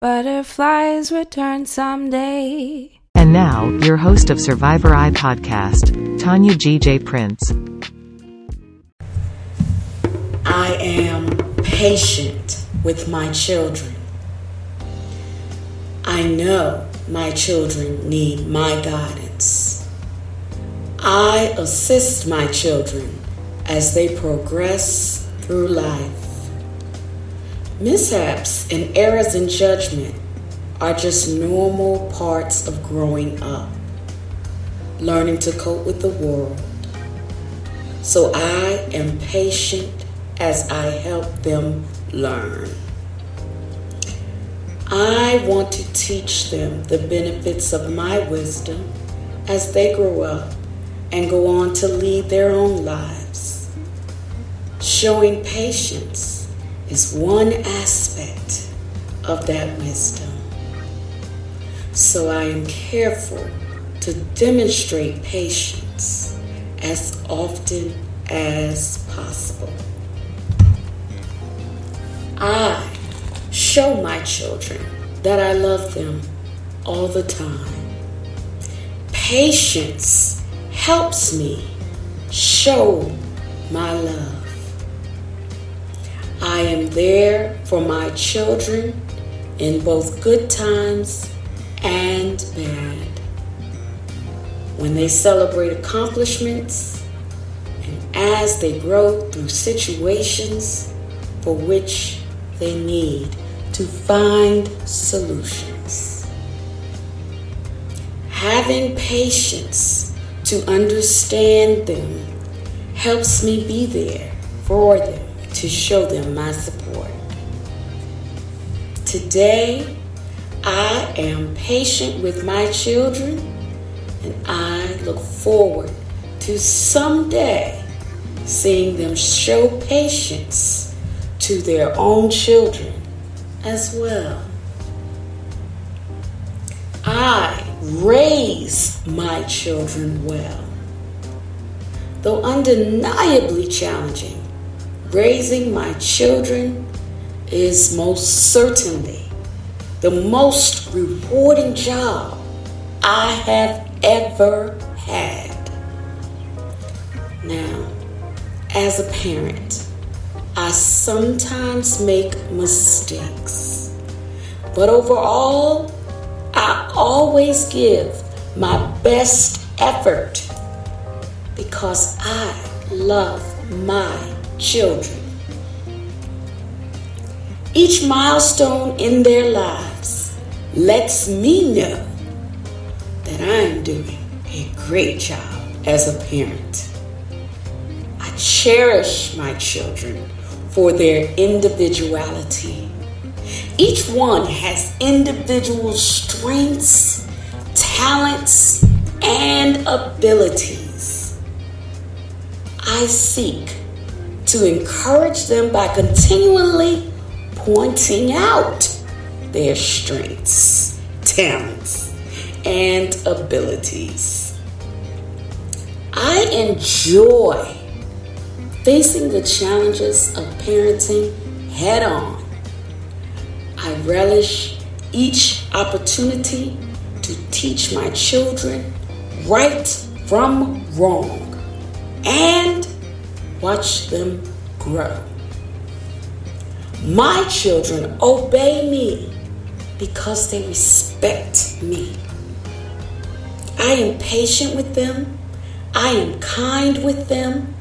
Butterflies return someday. And now, your host of Survivor Eye podcast, Tonya G.J. Prince. I am patient with my children. I know my children need my guidance. I assist my children as they progress through life. Mishaps and errors in judgment are just normal parts of growing up, learning to cope with the world. So I am patient as I help them learn. I want to teach them the benefits of my wisdom as they grow up and go on to lead their own lives. Showing patience is one aspect of that wisdom. So I am careful to demonstrate patience as often as possible. I show my children that I love them all the time. Patience helps me show my love. I am there for my children in both good times and bad. When they celebrate accomplishments and as they grow through situations for which they need to find solutions. Having patience to understand them helps me be there for them to show them my support. Today, I am patient with my children and I look forward to someday seeing them show patience to their own children as well. I raise my children well. Though undeniably challenging, raising my children is most certainly the most rewarding job I have ever had. Now, as a parent, I sometimes make mistakes, but overall, I always give my best effort because I love my children. Each milestone in their lives lets me know that I'm doing a great job as a parent. I cherish my children for their individuality. Each one has individual strengths, talents, and abilities. I seek to encourage them by continually pointing out their strengths, talents, and abilities. I enjoy facing the challenges of parenting head on. I relish each opportunity to teach my children right from wrong and watch them grow. My children obey me because they respect me. I am patient with them, I am kind with them,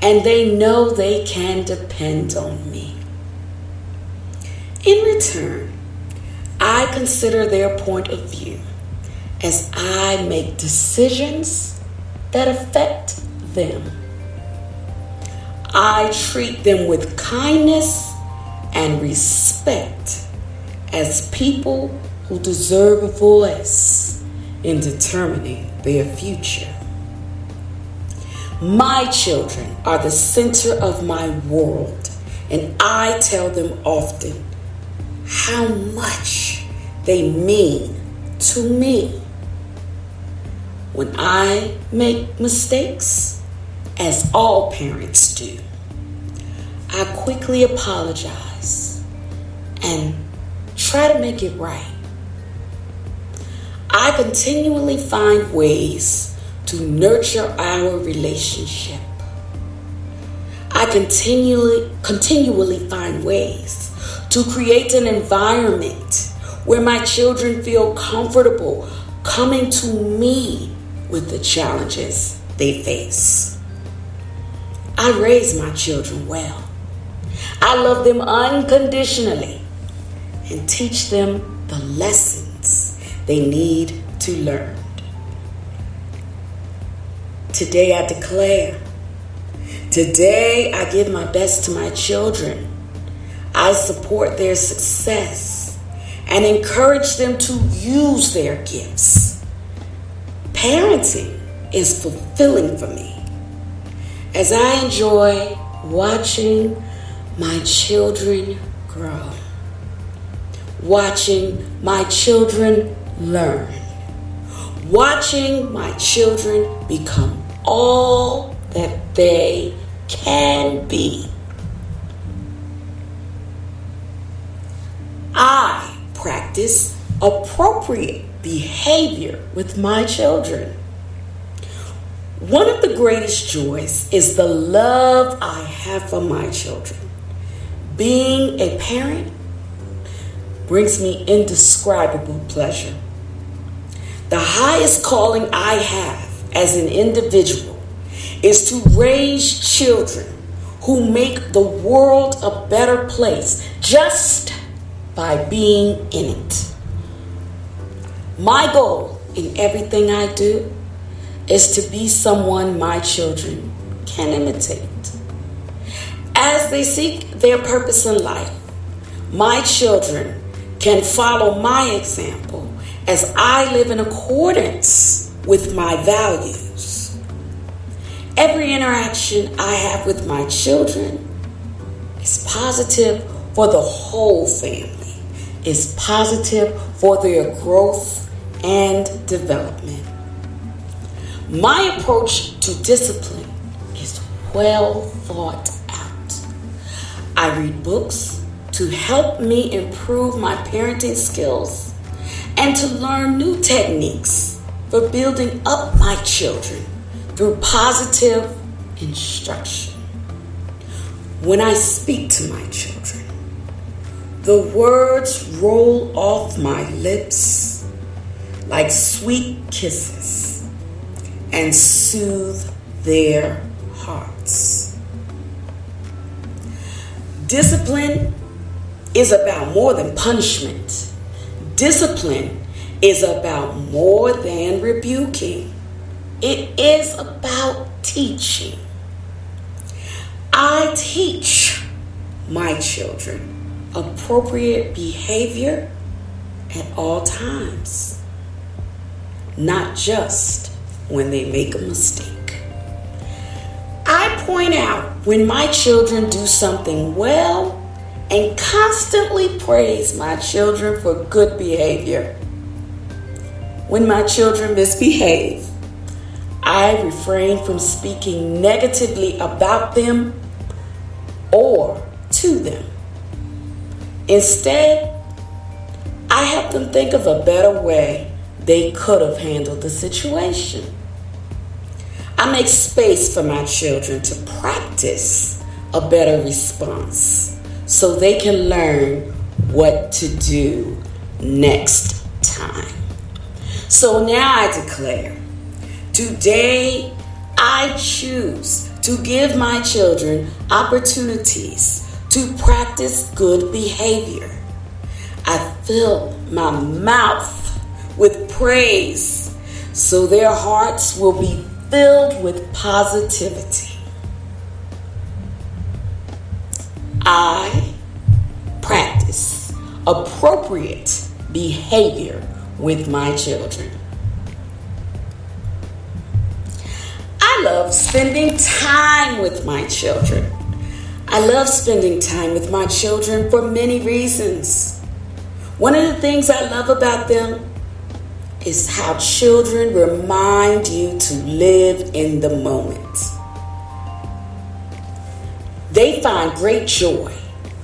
and they know they can depend on me. In return, I consider their point of view as I make decisions that affect them. I treat them with kindness and respect as people who deserve a voice in determining their future. My children are the center of my world, and I tell them often how much they mean to me. When I make mistakes, as all parents do, I quickly apologize and try to make it right. I continually find ways to nurture our relationship. I continually continually find ways to create an environment where my children feel comfortable coming to me with the challenges they face. I raise my children well. I love them unconditionally and teach them the lessons they need to learn. Today I declare, today I give my best to my children. I support their success and encourage them to use their gifts. Parenting is fulfilling for me as I enjoy watching my children grow, watching my children learn, watching my children become all that they can be. I practice appropriate behavior with my children. One of the greatest joys is the love I have for my children. Being a parent brings me indescribable pleasure. The highest calling I have as an individual is to raise children who make the world a better place just by being in it. My goal in everything I do is to be someone my children can imitate. As they seek their purpose in life, my children can follow my example as I live in accordance with my values. Every interaction I have with my children is positive for the whole family, is positive for their growth and development. My approach to discipline is well thought out. I read books to help me improve my parenting skills and to learn new techniques for building up my children through positive instruction. When I speak to my children, the words roll off my lips like sweet kisses and soothe their hearts. Discipline is about more than punishment. Discipline is about more than rebuking, it is about teaching. I teach my children appropriate behavior at all times, not just when they make a mistake. I point out when my children do something well and constantly praise my children for good behavior when my children misbehave, I refrain from speaking negatively about them or to them. Instead, I help them think of a better way they could have handled the situation. I make space for my children to practice a better response so they can learn what to do next time. So now I declare today I choose to give my children opportunities to practice good behavior. I fill my mouth with praise so their hearts will be filled with positivity. I practice appropriate behavior with my children. I love spending time with my children. I love spending time with my children for many reasons. One of the things I love about them is how children remind you to live in the moment. They find great joy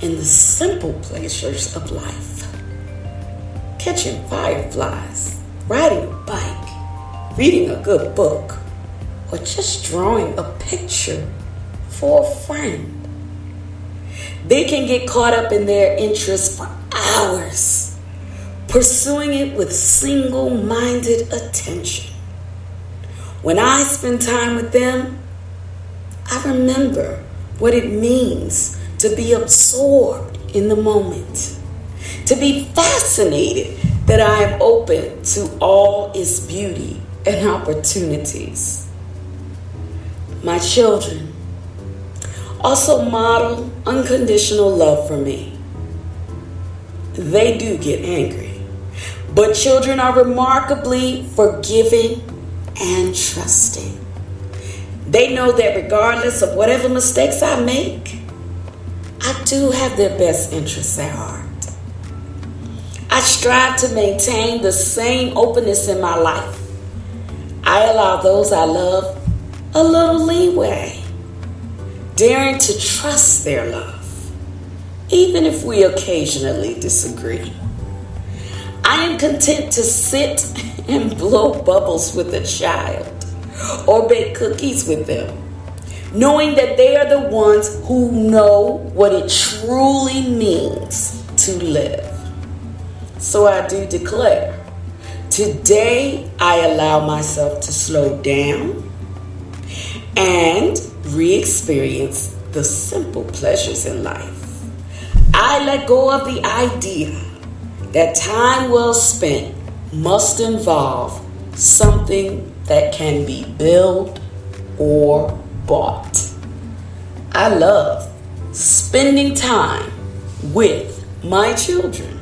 in the simple pleasures of life catching fireflies, riding a bike, reading a good book, or just drawing a picture for a friend. They can get caught up in their interests for hours, pursuing it with single minded attention. When I spend time with them, I remember what it means to be absorbed in the moment, to be fascinated that I am open to all its beauty and opportunities. My children also model unconditional love for me. They do get angry, but children are remarkably forgiving and trusting. They know that regardless of whatever mistakes I make, I do have their best interests at heart. I strive to maintain the same openness in my life. I allow those I love a little leeway, daring to trust their love, even if we occasionally disagree. I am content to sit and blow bubbles with a child or bake cookies with them, knowing that they are the ones who know what it truly means to live. So I do declare today I allow myself to slow down and re experience the simple pleasures in life. I let go of the idea that time well spent must involve something that can be built or bought. I love spending time with my children.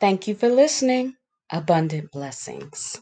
Thank you for listening. Abundant blessings.